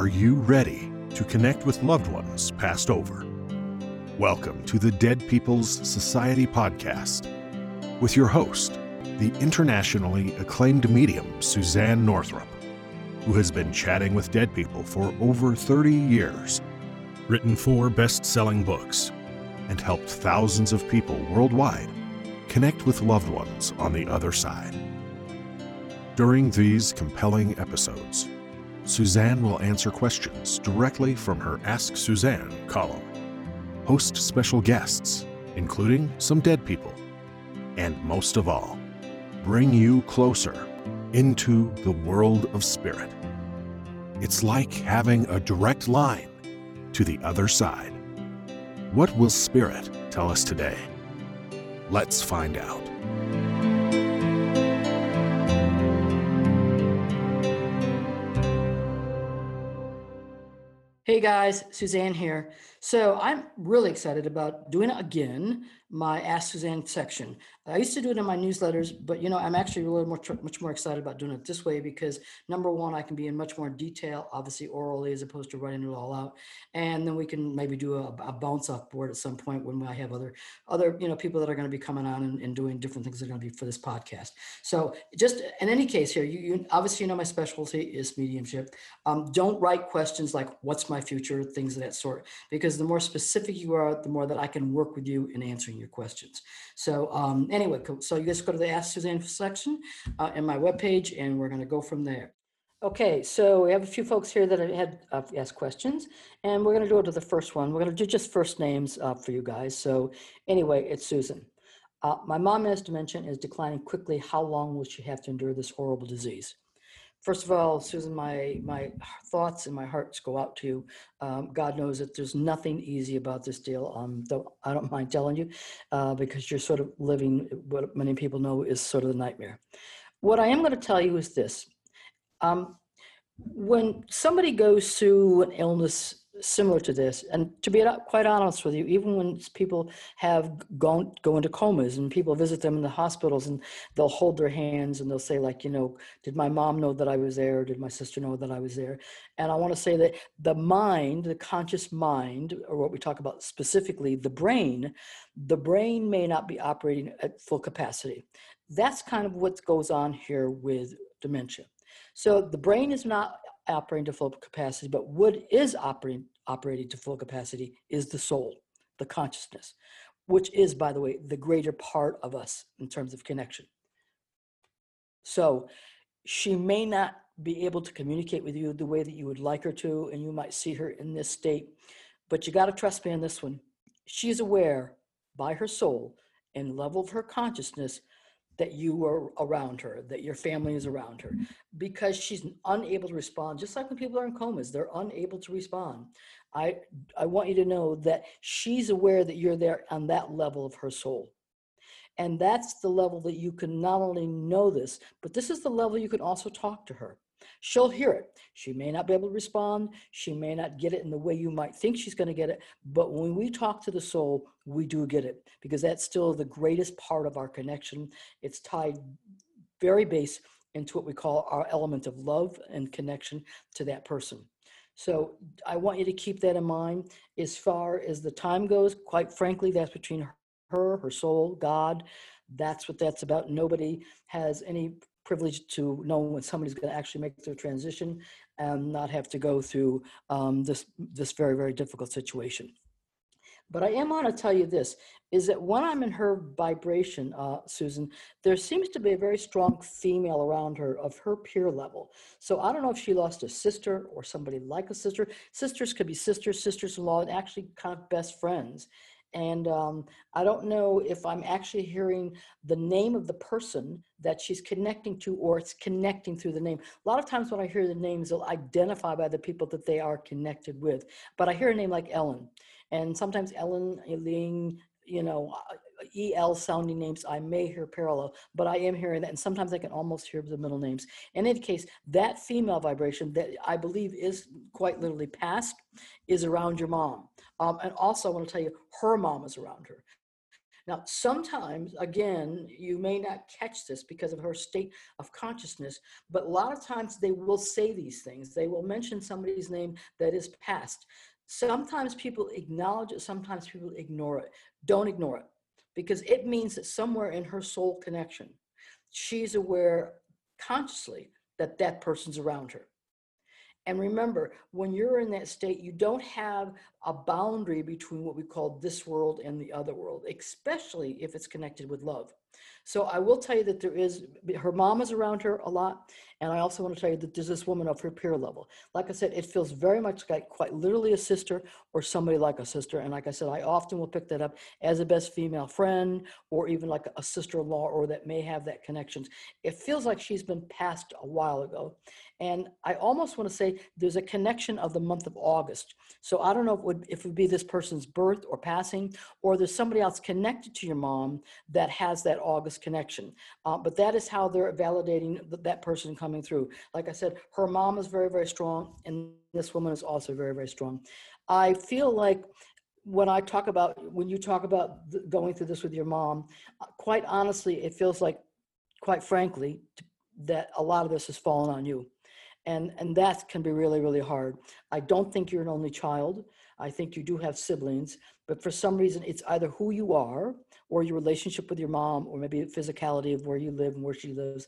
Are you ready to connect with loved ones passed over? Welcome to the Dead People's Society podcast with your host, the internationally acclaimed medium Suzanne Northrop, who has been chatting with dead people for over 30 years, written four best selling books, and helped thousands of people worldwide connect with loved ones on the other side. During these compelling episodes, Suzanne will answer questions directly from her Ask Suzanne column, host special guests, including some dead people, and most of all, bring you closer into the world of spirit. It's like having a direct line to the other side. What will Spirit tell us today? Let's find out. Hey guys, Suzanne here. So I'm really excited about doing it again my Ask Suzanne section. I used to do it in my newsletters, but you know, I'm actually really much, much more excited about doing it this way because number one, I can be in much more detail, obviously orally, as opposed to writing it all out. And then we can maybe do a, a bounce off board at some point when I have other, other, you know, people that are going to be coming on and, and doing different things that are going to be for this podcast. So just in any case here, you, you obviously, you know, my specialty is mediumship. Um, don't write questions like what's my future, things of that sort, because the more specific you are, the more that I can work with you in answering your questions. So um, anyway, so you guys go to the Ask Suzanne section uh, in my webpage, and we're going to go from there. Okay, so we have a few folks here that have had uh, asked questions, and we're going to go to the first one. We're going to do just first names uh, for you guys. So anyway, it's Susan. Uh, my mom has dementia is declining quickly. How long will she have to endure this horrible disease? First of all, Susan, my my thoughts and my hearts go out to you. Um, God knows that there's nothing easy about this deal. Um, though I don't mind telling you, uh, because you're sort of living what many people know is sort of the nightmare. What I am going to tell you is this: um, when somebody goes through an illness similar to this. And to be quite honest with you, even when people have gone go into comas and people visit them in the hospitals and they'll hold their hands and they'll say like, you know, did my mom know that I was there? Did my sister know that I was there? And I want to say that the mind, the conscious mind, or what we talk about specifically, the brain, the brain may not be operating at full capacity. That's kind of what goes on here with dementia. So the brain is not operating to full capacity, but what is operating operating to full capacity is the soul, the consciousness, which is, by the way, the greater part of us in terms of connection. So she may not be able to communicate with you the way that you would like her to, and you might see her in this state, but you got to trust me on this one. She's aware by her soul and level of her consciousness that you are around her, that your family is around her, because she's unable to respond. Just like when people are in comas, they're unable to respond. I I want you to know that she's aware that you're there on that level of her soul. And that's the level that you can not only know this, but this is the level you can also talk to her. She'll hear it. She may not be able to respond. She may not get it in the way you might think she's going to get it. But when we talk to the soul, we do get it because that's still the greatest part of our connection. It's tied very base into what we call our element of love and connection to that person. So I want you to keep that in mind. As far as the time goes, quite frankly, that's between her, her soul, God. That's what that's about. Nobody has any privilege to know when somebody's going to actually make their transition and not have to go through um, this this very very difficult situation. But I am going to tell you this: is that when I'm in her vibration, uh, Susan, there seems to be a very strong female around her of her peer level. So I don't know if she lost a sister or somebody like a sister. Sisters could be sisters, sisters-in-law, and actually kind of best friends. And um, I don't know if I'm actually hearing the name of the person that she's connecting to or it's connecting through the name. A lot of times when I hear the names, they'll identify by the people that they are connected with. But I hear a name like Ellen. And sometimes Ellen, Eileen, you know, EL sounding names, I may hear parallel, but I am hearing that. And sometimes I can almost hear the middle names. In any case, that female vibration that I believe is quite literally past is around your mom. Um, and also, I want to tell you, her mom is around her. Now, sometimes, again, you may not catch this because of her state of consciousness, but a lot of times they will say these things. They will mention somebody's name that is past. Sometimes people acknowledge it, sometimes people ignore it. Don't ignore it because it means that somewhere in her soul connection, she's aware consciously that that person's around her. And remember, when you're in that state, you don't have a boundary between what we call this world and the other world, especially if it's connected with love. So I will tell you that there is, her mom is around her a lot. And I also want to tell you that there's this woman of her peer level. Like I said, it feels very much like quite literally a sister or somebody like a sister. And like I said, I often will pick that up as a best female friend or even like a sister-in-law or that may have that connections. It feels like she's been passed a while ago. And I almost want to say there's a connection of the month of August. So I don't know if it would, if it would be this person's birth or passing, or there's somebody else connected to your mom that has that August connection. Uh, but that is how they're validating that person coming through. Like I said, her mom is very, very strong, and this woman is also very, very strong. I feel like when I talk about, when you talk about going through this with your mom, uh, quite honestly, it feels like, quite frankly, that a lot of this has fallen on you and and that can be really really hard i don't think you're an only child i think you do have siblings but for some reason it's either who you are or your relationship with your mom or maybe the physicality of where you live and where she lives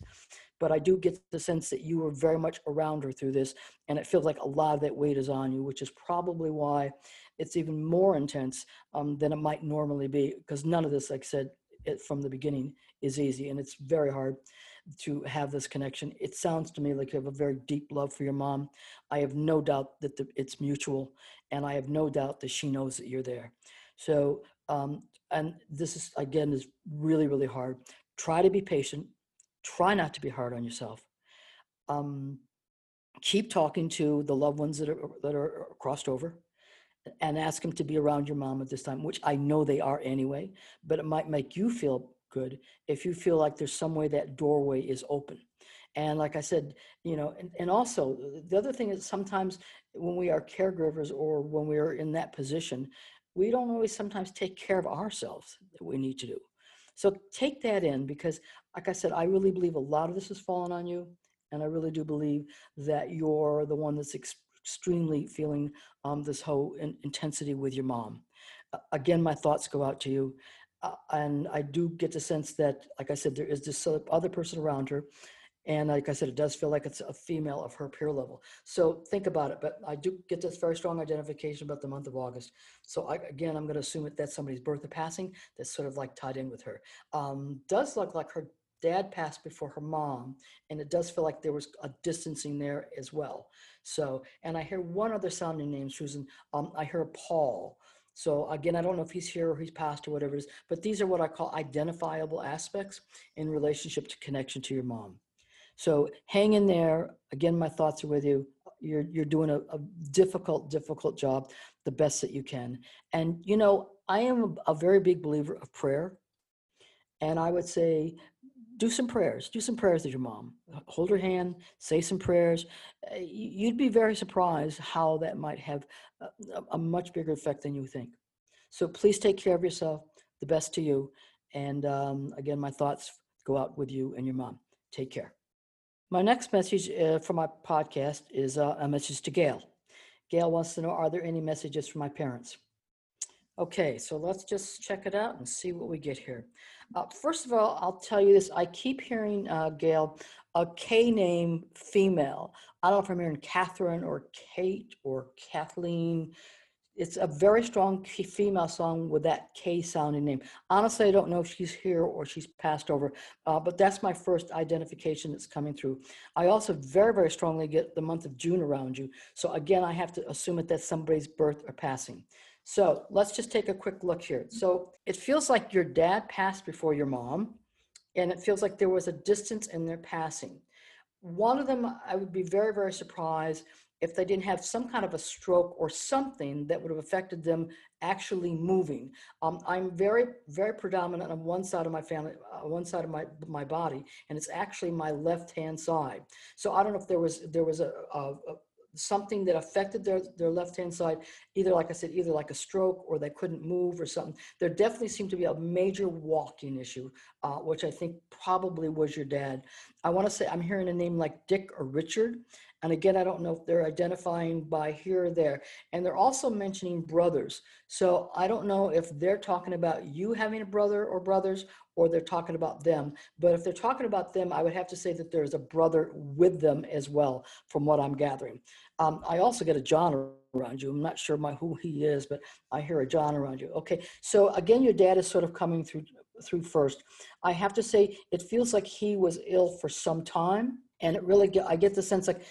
but i do get the sense that you were very much around her through this and it feels like a lot of that weight is on you which is probably why it's even more intense um, than it might normally be because none of this like i said it, from the beginning is easy and it's very hard to have this connection. It sounds to me like you have a very deep love for your mom. I have no doubt that the, it's mutual, and I have no doubt that she knows that you're there. So, um, and this is again is really really hard. Try to be patient. Try not to be hard on yourself. Um, keep talking to the loved ones that are that are crossed over and ask them to be around your mom at this time, which I know they are anyway, but it might make you feel good if you feel like there's some way that doorway is open and like i said you know and, and also the other thing is sometimes when we are caregivers or when we are in that position we don't always sometimes take care of ourselves that we need to do so take that in because like i said i really believe a lot of this has fallen on you and i really do believe that you're the one that's ex- extremely feeling um, this whole in- intensity with your mom uh, again my thoughts go out to you uh, and I do get the sense that, like I said, there is this other person around her. And like I said, it does feel like it's a female of her peer level. So think about it. But I do get this very strong identification about the month of August. So I, again, I'm going to assume that that's somebody's birth or passing that's sort of like tied in with her. Um, does look like her dad passed before her mom, and it does feel like there was a distancing there as well. So, and I hear one other sounding name, Susan. Um, I hear Paul. So again, I don't know if he's here or he's passed or whatever it is, but these are what I call identifiable aspects in relationship to connection to your mom. So hang in there. Again, my thoughts are with you. You're you're doing a, a difficult, difficult job, the best that you can. And you know, I am a, very big believer of prayer. And I would say do some prayers. Do some prayers with your mom. Hold her hand, say some prayers. Uh, you'd be very surprised how that might have a, a, much bigger effect than you think. So please take care of yourself. The best to you. And um, again, my thoughts go out with you and your mom. Take care. My next message uh, for my podcast is uh, a message to Gail. Gail wants to know Are there any messages for my parents? Okay, so let's just check it out and see what we get here. Uh, first of all, I'll tell you this. I keep hearing, uh, Gail, a K name female. I don't know if I'm hearing Catherine or Kate or Kathleen. It's a very strong female song with that K sounding name. Honestly, I don't know if she's here or she's passed over, uh, but that's my first identification that's coming through. I also very, very strongly get the month of June around you. So again, I have to assume it that somebody's birth or passing. So let's just take a quick look here. So it feels like your dad passed before your mom, and it feels like there was a distance in their passing. One of them, I would be very, very surprised if they didn't have some kind of a stroke or something that would have affected them actually moving. Um, I'm very, very predominant on one side of my family, uh, one side of my my body, and it's actually my left hand side. So I don't know if there was there was a, a, a something that affected their, their left-hand side, either, like I said, either like a stroke or they couldn't move or something. There definitely seemed to be a major walking issue, uh, which I think probably was your dad. I want to say, I'm hearing a name like Dick or Richard. And again, I don't know if they're identifying by here or there. And they're also mentioning brothers. So I don't know if they're talking about you having a brother or brothers, or they're talking about them. But if they're talking about them, I would have to say that there's a brother with them as well, from what I'm gathering. Um, I also get a John around you. I'm not sure my who he is, but I hear a John around you. Okay, so again, your dad is sort of coming through through first. I have to say, it feels like he was ill for some time, and it really I get the sense like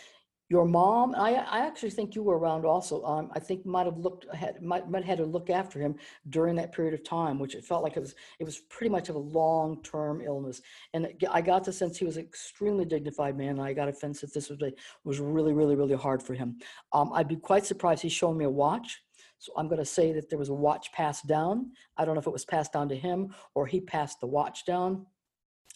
your mom I, I actually think you were around also um, i think might have looked ahead might, might have had to look after him during that period of time which it felt like it was it was pretty much of a long-term illness. And it, i got the sense he was an extremely dignified man and i got a sense that this was a, was really really really hard for him. Um, i'd be quite surprised he's showing me a watch. So I'm going to say that there was a watch passed down. I don't know if it was passed down to him or he passed the watch down,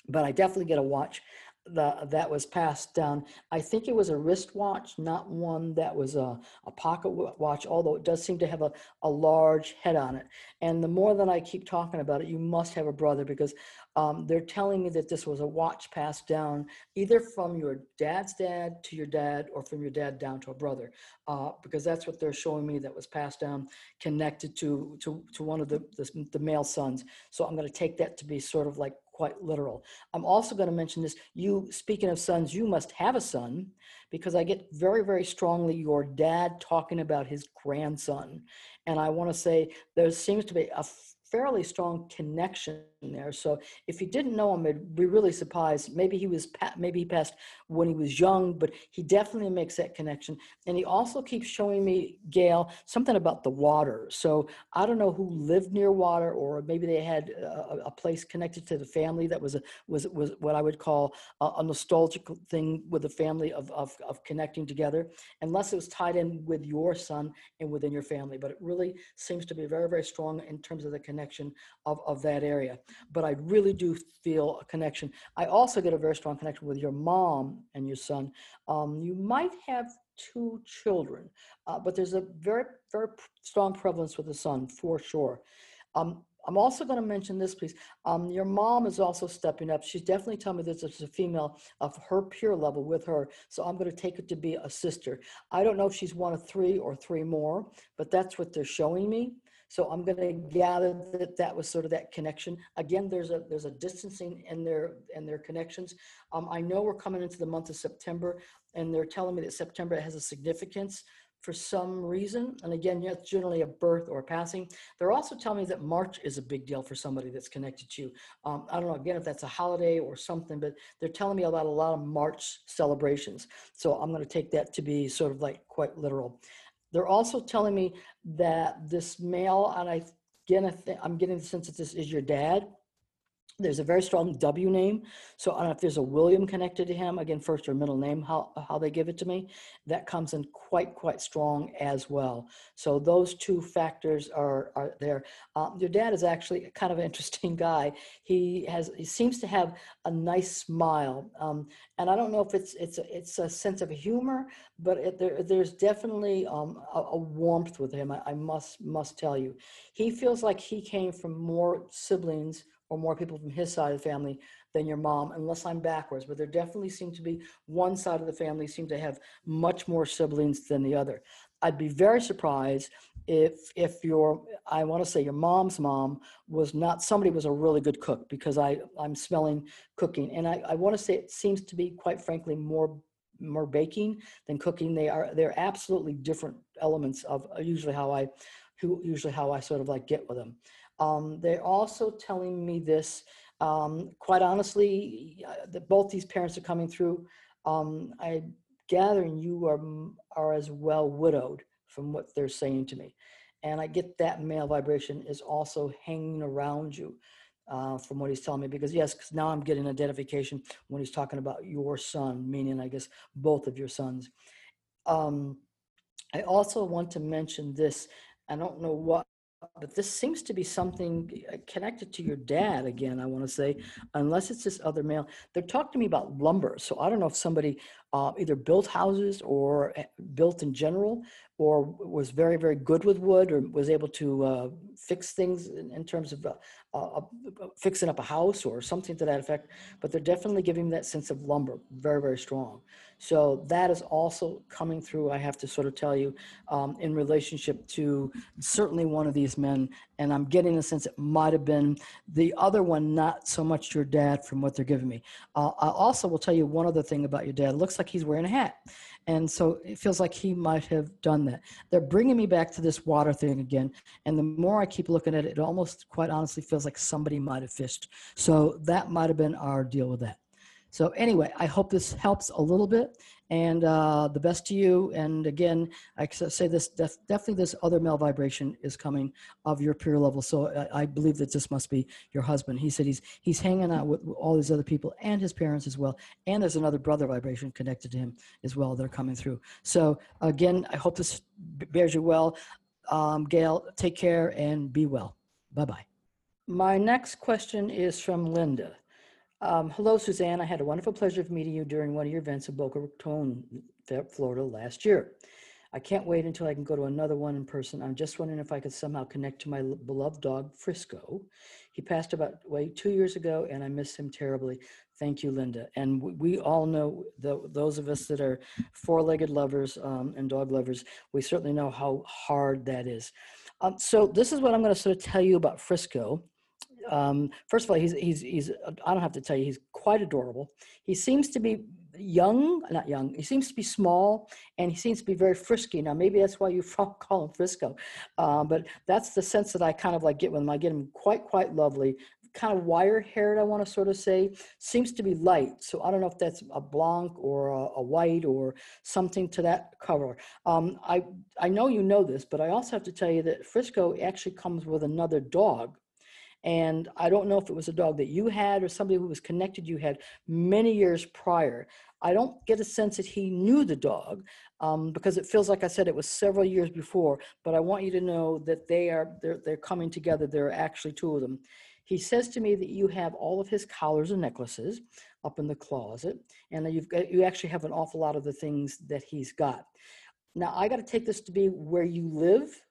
but I definitely get a watch the, that was passed down. I think it was a wristwatch, not one that was a, a pocket watch, although it does seem to have a, a large head on it. And the more that I keep talking about it, you must have a brother because um, they're telling me that this was a watch passed down either from your dad's dad to your dad or from your dad down to a brother, uh, because that's what they're showing me that was passed down connected to, to, to one of the, the, the male sons. So I'm going to take that to be sort of like quite literal. I'm also going to mention this. You, speaking of sons, you must have a son because I get very, very strongly your dad talking about his grandson. And I want to say there seems to be a fairly strong connection there. So if you didn't know him, it'd be really surprised. Maybe he was maybe he passed when he was young, but he definitely makes that connection. And he also keeps showing me, Gail, something about the water. So I don't know who lived near water, or maybe they had a, a place connected to the family that was a, was was what I would call a, a nostalgic thing with the family of, of of connecting together. Unless it was tied in with your son and within your family, but it really seems to be very very strong in terms of the connection of of that area but I really do feel a connection. I also get a very strong connection with your mom and your son. Um, you might have two children, uh, but there's a very, very strong prevalence with the son for sure. Um, I'm also going to mention this, please. Um, your mom is also stepping up. She's definitely telling me that there's a female of her peer level with her. So I'm going to take it to be a sister. I don't know if she's one of three or three more, but that's what they're showing me. So I'm going to gather that that was sort of that connection. Again, there's a there's a distancing in their in their connections. Um, I know we're coming into the month of September, and they're telling me that September has a significance for some reason. And again, yeah, it's generally a birth or a passing. They're also telling me that March is a big deal for somebody that's connected to you. Um, I don't know, again, if that's a holiday or something, but they're telling me about a lot of March celebrations. So I'm going to take that to be sort of like quite literal. They're also telling me that this male, and I again, I I'm getting the sense that this is your dad. There's a very strong W name. So I don't know if there's a William connected to him, again, first or middle name, how, how they give it to me. That comes in quite, quite strong as well. So those two factors are, are there. Um, your dad is actually kind of an interesting guy. He has, he seems to have a nice smile. Um, and I don't know if it's, it's, a, it's a sense of humor, but it, there, there's definitely um, a, a, warmth with him. I, I must, must tell you. He feels like he came from more siblings or more people from his side of the family than your mom, unless I'm backwards. But there definitely seem to be one side of the family seem to have much more siblings than the other. I'd be very surprised if if your I want to say your mom's mom was not somebody was a really good cook because I I'm smelling cooking and I, I want to say it seems to be quite frankly more more baking than cooking. They are they're absolutely different elements of usually how I who usually how I sort of like get with them. Um, they're also telling me this, um, quite honestly, uh, that both these parents are coming through. Um, I gather and you are, are as well widowed from what they're saying to me. And I get that male vibration is also hanging around you uh, from what he's telling me. Because yes, because now I'm getting identification when he's talking about your son, meaning I guess both of your sons. Um, I also want to mention this. I don't know what but this seems to be something uh, connected to your dad again, I want to say, unless it's this other male. They're talking to me about lumber. So I don't know if somebody uh, either built houses or eh, built in general, or was very, very good with wood or was able to uh, fix things in, in terms of uh, uh, uh, fixing up a house or something to that effect. But they're definitely giving that sense of lumber very, very strong. So that is also coming through, I have to sort of tell you, um, in relationship to certainly one of these men. And I'm getting the sense it might have been the other one, not so much your dad from what they're giving me. Uh, I also will tell you one other thing about your dad. It looks like he's wearing a hat. And so it feels like he might have done that. They're bringing me back to this water thing again. And the more I keep looking at it, it almost quite honestly feels like somebody might have fished. So that might have been our deal with that. So anyway, I hope this helps a little bit and uh, the best to you. And again, I say this, def definitely this other male vibration is coming of your peer level. So I, I, believe that this must be your husband. He said he's, he's hanging out with all these other people and his parents as well. And there's another brother vibration connected to him as well that are coming through. So again, I hope this bears you well. Um, Gail, take care and be well. Bye-bye. My next question is from Linda. Um, hello, Suzanne. I had a wonderful pleasure of meeting you during one of your events in Boca Raton, Florida last year. I can't wait until I can go to another one in person. I'm just wondering if I could somehow connect to my beloved dog, Frisco. He passed about wait two years ago, and I miss him terribly. Thank you, Linda. And we all know, the, those of us that are four-legged lovers um, and dog lovers, we certainly know how hard that is. Um, so this is what I'm going to sort of tell you about Frisco um, first of all, he's, he's, he's, I don't have to tell you, he's quite adorable. He seems to be young, not young, he seems to be small and he seems to be very frisky. Now, maybe that's why you call him Frisco. Uh, but that's the sense that I kind of like get with him. I get him quite, quite lovely, kind of wire haired, I want to sort of say, seems to be light. So I don't know if that's a blanc or a, a white or something to that color. Um, I, I know you know this, but I also have to tell you that Frisco actually comes with another dog and I don't know if it was a dog that you had or somebody who was connected you had many years prior. I don't get a sense that he knew the dog um, because it feels like I said it was several years before. But I want you to know that they are they're, they're coming together. There are actually two of them. He says to me that you have all of his collars and necklaces up in the closet, and that you've got, you actually have an awful lot of the things that he's got. Now I got to take this to be where you live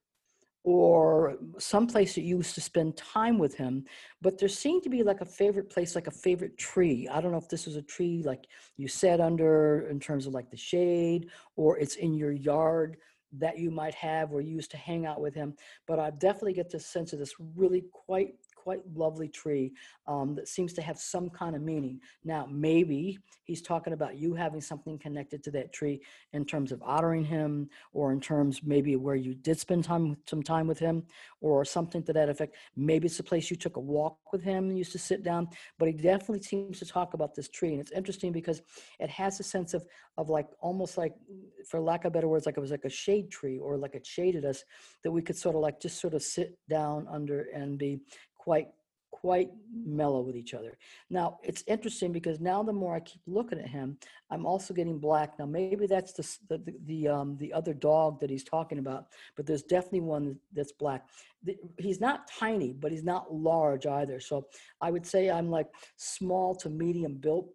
or someplace that you used to spend time with him but there seemed to be like a favorite place like a favorite tree. I don't know if this was a tree like you sat under in terms of like the shade or it's in your yard that you might have or you used to hang out with him but i definitely get the sense of this really quite quite lovely tree um, that seems to have some kind of meaning. Now, maybe he's talking about you having something connected to that tree in terms of honoring him, or in terms maybe where you did spend time some time with him, or something to that effect. Maybe it's a place you took a walk with him and used to sit down. But he definitely seems to talk about this tree, and it's interesting because it has a sense of of like almost like, for lack of better words, like it was like a shade tree or like it shaded us that we could sort of like just sort of sit down under and be quite quite mellow with each other. Now, it's interesting because now the more I keep looking at him, I'm also getting black. Now, maybe that's the, the, the, um, the other dog that he's talking about, but there's definitely one that's black. The, he's not tiny, but he's not large either. So I would say I'm like small to medium built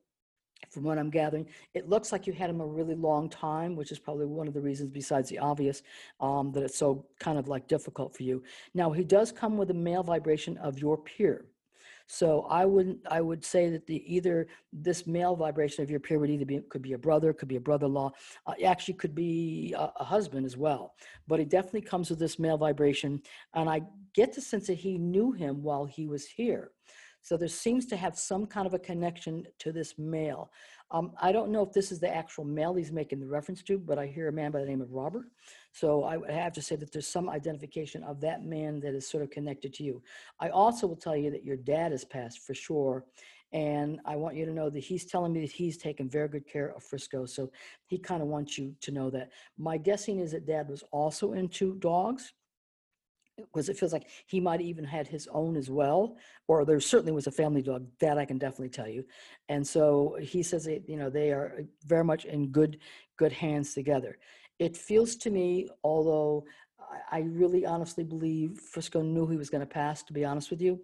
from what I'm gathering. It looks like you had him a really long time, which is probably one of the reasons, besides the obvious, um, that it's so kind of like difficult for you. Now, he does come with a male vibration of your peer. So I would I would say that the either this male vibration of your peer would either be could be a brother, could be a brother-in-law, uh, actually could be a, a, husband as well. But it definitely comes with this male vibration, and I get the sense that he knew him while he was here. So there seems to have some kind of a connection to this male. Um, I don't know if this is the actual male he's making the reference to, but I hear a man by the name of Robert. So I would have to say that there's some identification of that man that is sort of connected to you. I also will tell you that your dad has passed for sure. And I want you to know that he's telling me that he's taken very good care of Frisco. So he kind of wants you to know that. My guessing is that dad was also into dogs because it feels like he might even had his own as well, or there certainly was a family dog that I can definitely tell you. And so he says that, you know, they are very much in good, good hands together. It feels to me, although I, I really honestly believe Frisco knew he was going to pass. To be honest with you,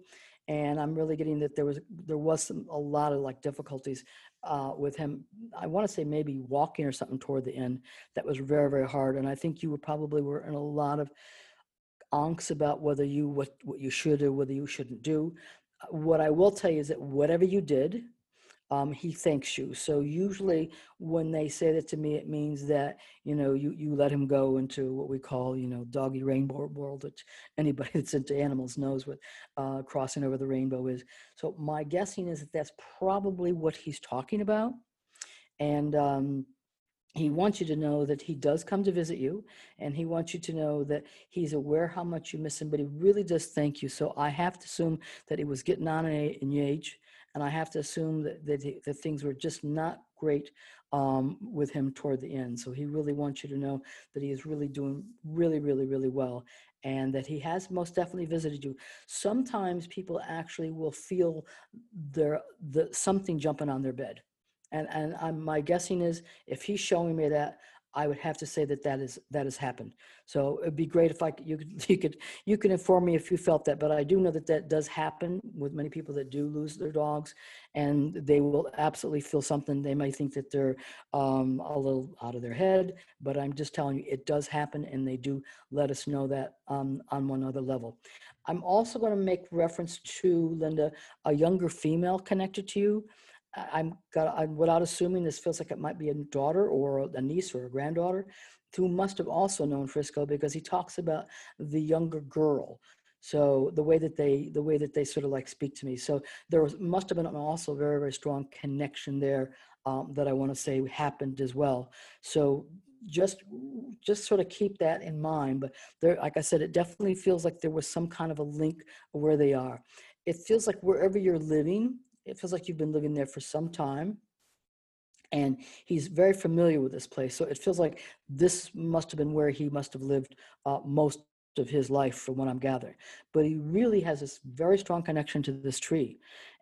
and I'm really getting that there was there was some, a lot of like difficulties uh, with him. I want to say maybe walking or something toward the end that was very very hard, and I think you were probably were in a lot of angst about whether you what what you should or whether you shouldn't do. What I will tell you is that whatever you did, um, he thanks you. So usually when they say that to me, it means that, you know, you, you let him go into what we call, you know, doggy rainbow world, which anybody that's into animals knows what uh, crossing over the rainbow is. So my guessing is that that's probably what he's talking about. And um, he wants you to know that he does come to visit you and he wants you to know that he's aware how much you miss him, but he really does thank you. So I have to assume that he was getting on in age and I have to assume that, that, that things were just not great um, with him toward the end. So he really wants you to know that he is really doing really, really, really well, and that he has most definitely visited you. Sometimes people actually will feel their the something jumping on their bed, and and I'm, my guessing is if he's showing me that, I would have to say that that is that has happened. So it'd be great if I could, you could you could you can inform me if you felt that, but I do know that that does happen with many people that do lose their dogs, and they will absolutely feel something. They may think that they're um, a little out of their head, but I'm just telling you it does happen, and they do let us know that um, on one other level. I'm also going to make reference to Linda, a younger female connected to you. I'm got I'm without assuming this feels like it might be a daughter or a niece or a granddaughter who must have also known Frisco because he talks about the younger girl. So the way that they the way that they sort of like speak to me. So there was must have been also very very strong connection there um, that I want to say happened as well. So just just sort of keep that in mind. But there, like I said, it definitely feels like there was some kind of a link where they are. It feels like wherever you're living, it feels like you've been living there for some time and he's very familiar with this place so it feels like this must have been where he must have lived uh, most of his life from what i'm gathering but he really has this very strong connection to this tree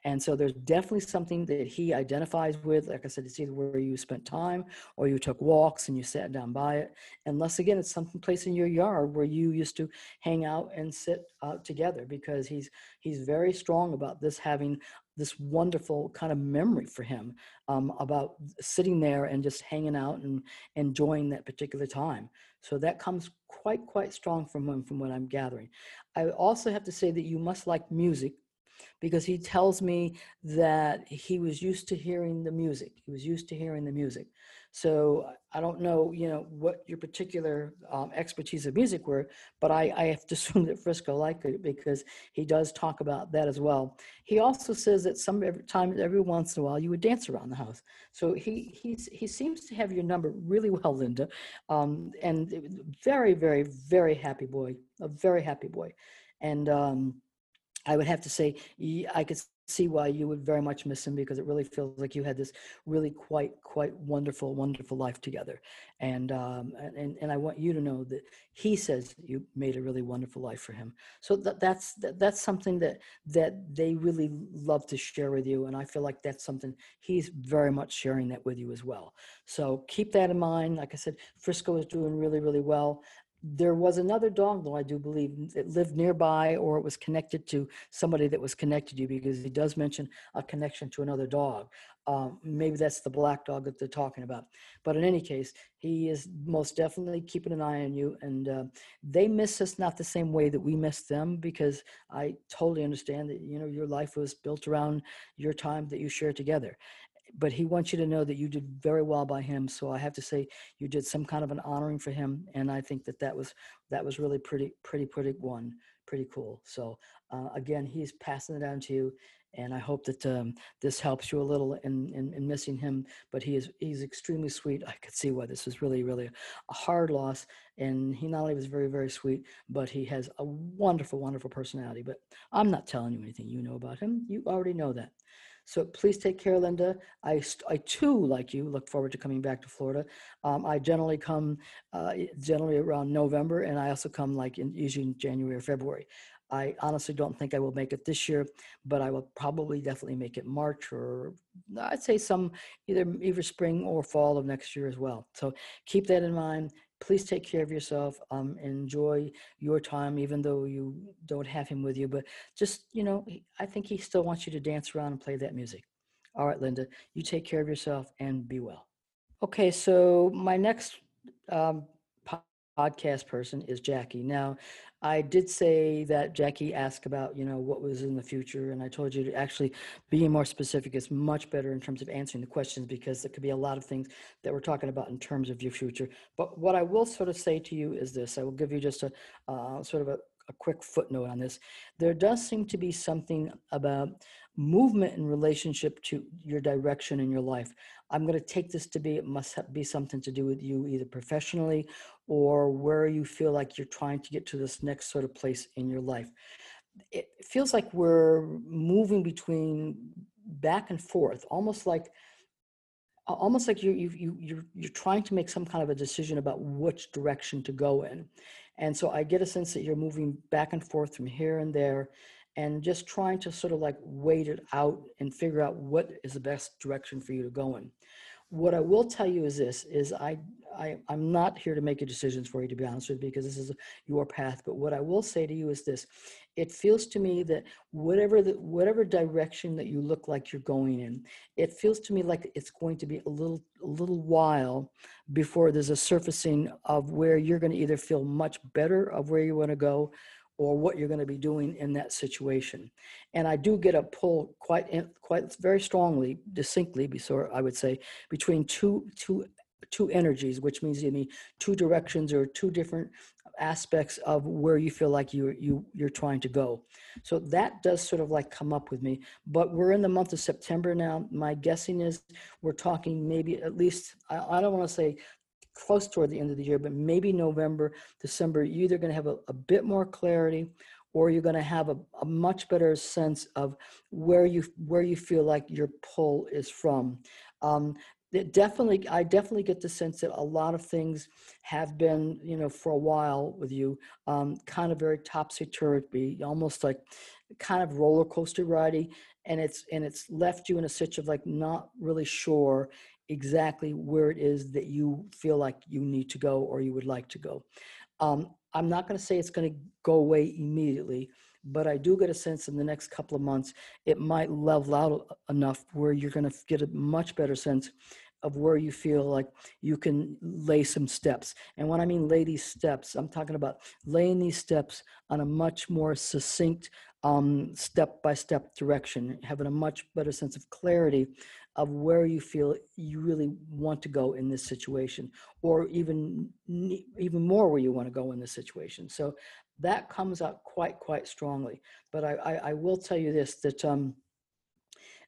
and so there's definitely something that he identifies with. Like I said, it's either where you spent time or you took walks and you sat down by it. Unless again, it's some place in your yard where you used to hang out and sit uh, together because he's he's very strong about this having this wonderful kind of memory for him um, about sitting there and just hanging out and enjoying that particular time. So that comes quite quite strong from him, from what I'm gathering. I also have to say that you must like music because he tells me that he was used to hearing the music. He was used to hearing the music. So I don't know, you know, what your particular um, expertise of music were, but I, I have to assume that Frisco liked it because he does talk about that as well. He also says that some every time, every once in a while, you would dance around the house. So he he's, he seems to have your number really well, Linda, um, and very, very, very happy boy, a very happy boy, and. Um, I would have to say I could see why you would very much miss him because it really feels like you had this really quite quite wonderful wonderful life together. And um, and and I want you to know that he says you made a really wonderful life for him. So that that's that, that's something that that they really love to share with you and I feel like that's something he's very much sharing that with you as well. So keep that in mind. Like I said Frisco is doing really really well there was another dog, though I do believe it lived nearby, or it was connected to somebody that was connected to you, because he does mention a connection to another dog. Um, maybe that's the black dog that they're talking about. But in any case, he is most definitely keeping an eye on you, and uh, they miss us not the same way that we miss them, because I totally understand that you know your life was built around your time that you share together but he wants you to know that you did very well by him. So I have to say you did some kind of an honoring for him, and I think that that was that was really pretty pretty pretty one pretty cool. So uh, again, he's passing it down to you, and I hope that um, this helps you a little in, in, in missing him. But he is he's extremely sweet. I could see why this was really really a hard loss, and he not only was very very sweet, but he has a wonderful wonderful personality. But I'm not telling you anything you know about him. You already know that. So please take care, Linda. I, I too, like you, look forward to coming back to Florida. Um, I generally come uh, generally around November, and I also come like in, usually in January or February. I honestly don't think I will make it this year, but I will probably definitely make it March or I'd say some either either spring or fall of next year as well. So keep that in mind. Please take care of yourself. Um, enjoy your time, even though you don't have him with you. But just, you know, I think he still wants you to dance around and play that music. All right, Linda, you take care of yourself and be well. Okay, so my next um, podcast person is Jackie. Now, I did say that Jackie asked about, you know, what was in the future, and I told you to actually be more specific is much better in terms of answering the questions because there could be a lot of things that we're talking about in terms of your future. But what I will sort of say to you is this: I will give you just a uh, sort of a, a quick footnote on this. There does seem to be something about movement in relationship to your direction in your life. I'm going to take this to be, it must be something to do with you either professionally or where you feel like you're trying to get to this next sort of place in your life. It feels like we're moving between back and forth, almost like almost like you you you you're you're trying to make some kind of a decision about which direction to go in. And so I get a sense that you're moving back and forth from here and there and just trying to sort of like wait it out and figure out what is the best direction for you to go in. What I will tell you is this is I, I I'm not here to make your decisions for you to be honest with you because this is your path but what I will say to you is this it feels to me that whatever the whatever direction that you look like you're going in it feels to me like it's going to be a little a little while before there's a surfacing of where you're going to either feel much better of where you want to go or what you're going to be doing in that situation. And I do get a pull quite quite very strongly, distinctly, so I would say, between two two two energies, which means you mean two directions or two different aspects of where you feel like you you you're trying to go. So that does sort of like come up with me. But we're in the month of September now. My guessing is we're talking maybe at least I, I don't want to say close toward the end of the year, but maybe November, December, you're either going to have a, a, bit more clarity or you're going to have a, a, much better sense of where you where you feel like your pull is from. Um, it definitely, I definitely get the sense that a lot of things have been, you know, for a while with you, um, kind of very topsy turvy, almost like kind of roller coaster riding, and it's and it's left you in a situation of like not really sure exactly where it is that you feel like you need to go or you would like to go. Um, I'm not going to say it's going to go away immediately, but I do get a sense in the next couple of months it might level out enough where you're going to get a much better sense of where you feel like you can lay some steps. And when I mean lay these steps, I'm talking about laying these steps on a much more succinct um, step-by-step direction, having a much better sense of clarity of where you feel you really want to go in this situation, or even even more where you want to go in this situation. So that comes out quite quite strongly. But I I, I will tell you this that um,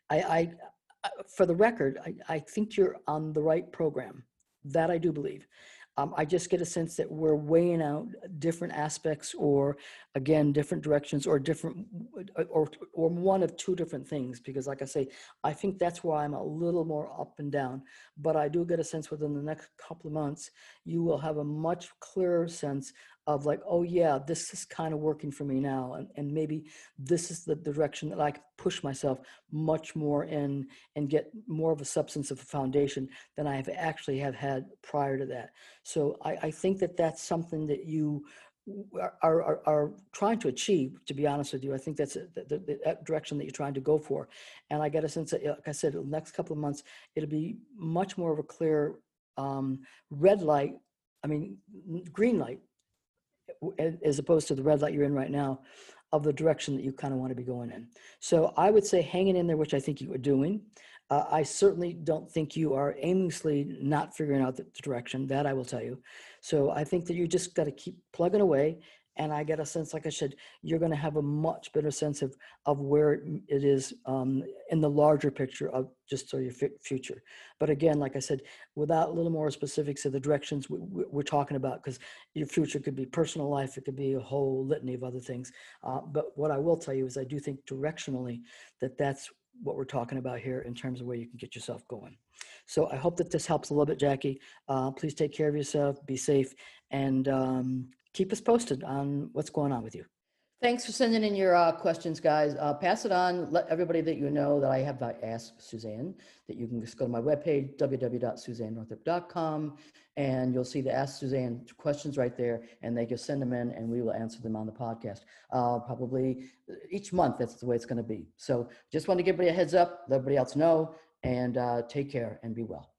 I, I for the record I, I think you're on the right program. That I do believe. Um, I just get a sense that we're weighing out different aspects, or again, different directions, or different, Uh, or or one of two different things. Because, like I say, I think that's why I'm a little more up and down. But I do get a sense within the next couple of months, you will have a much clearer sense of like, oh yeah, this is kind of working for me now, and, and maybe this is the direction that I can push myself much more in and get more of a substance of a foundation than I have actually have had prior to that. So I, I think that that's something that you are, are, are trying to achieve, to be honest with you. I think that's the, the, the, direction that you're trying to go for. And I get a sense that, like I said, the next couple of months, it'll be much more of a clear um, red light, I mean, green light as opposed to the red light you're in right now of the direction that you kind of want to be going in. So I would say hanging in there, which I think you are doing. Uh, I certainly don't think you are aimlessly not figuring out the direction. That I will tell you. So I think that you just got to keep plugging away and I get a sense, like I said, you're going to have a much better sense of of where it is um, in the larger picture of just so your future. But again, like I said, without a little more specifics of the directions we, are talking about, because your future could be personal life, it could be a whole litany of other things. Uh, but what I will tell you is, I do think directionally that that's what we're talking about here in terms of where you can get yourself going. So I hope that this helps a little bit, Jackie. Uh, please take care of yourself, be safe, and um, keep us posted on what's going on with you. Thanks for sending in your uh, questions, guys. Uh, pass it on. Let everybody that you know that I have uh, asked Suzanne that you can just go to my webpage, www.suzannenorthup.com, and you'll see the Ask Suzanne questions right there, and they just send them in, and we will answer them on the podcast. Uh, probably each month, that's the way it's going to be. So just want to give everybody a heads up, let everybody else know, and uh, take care and be well.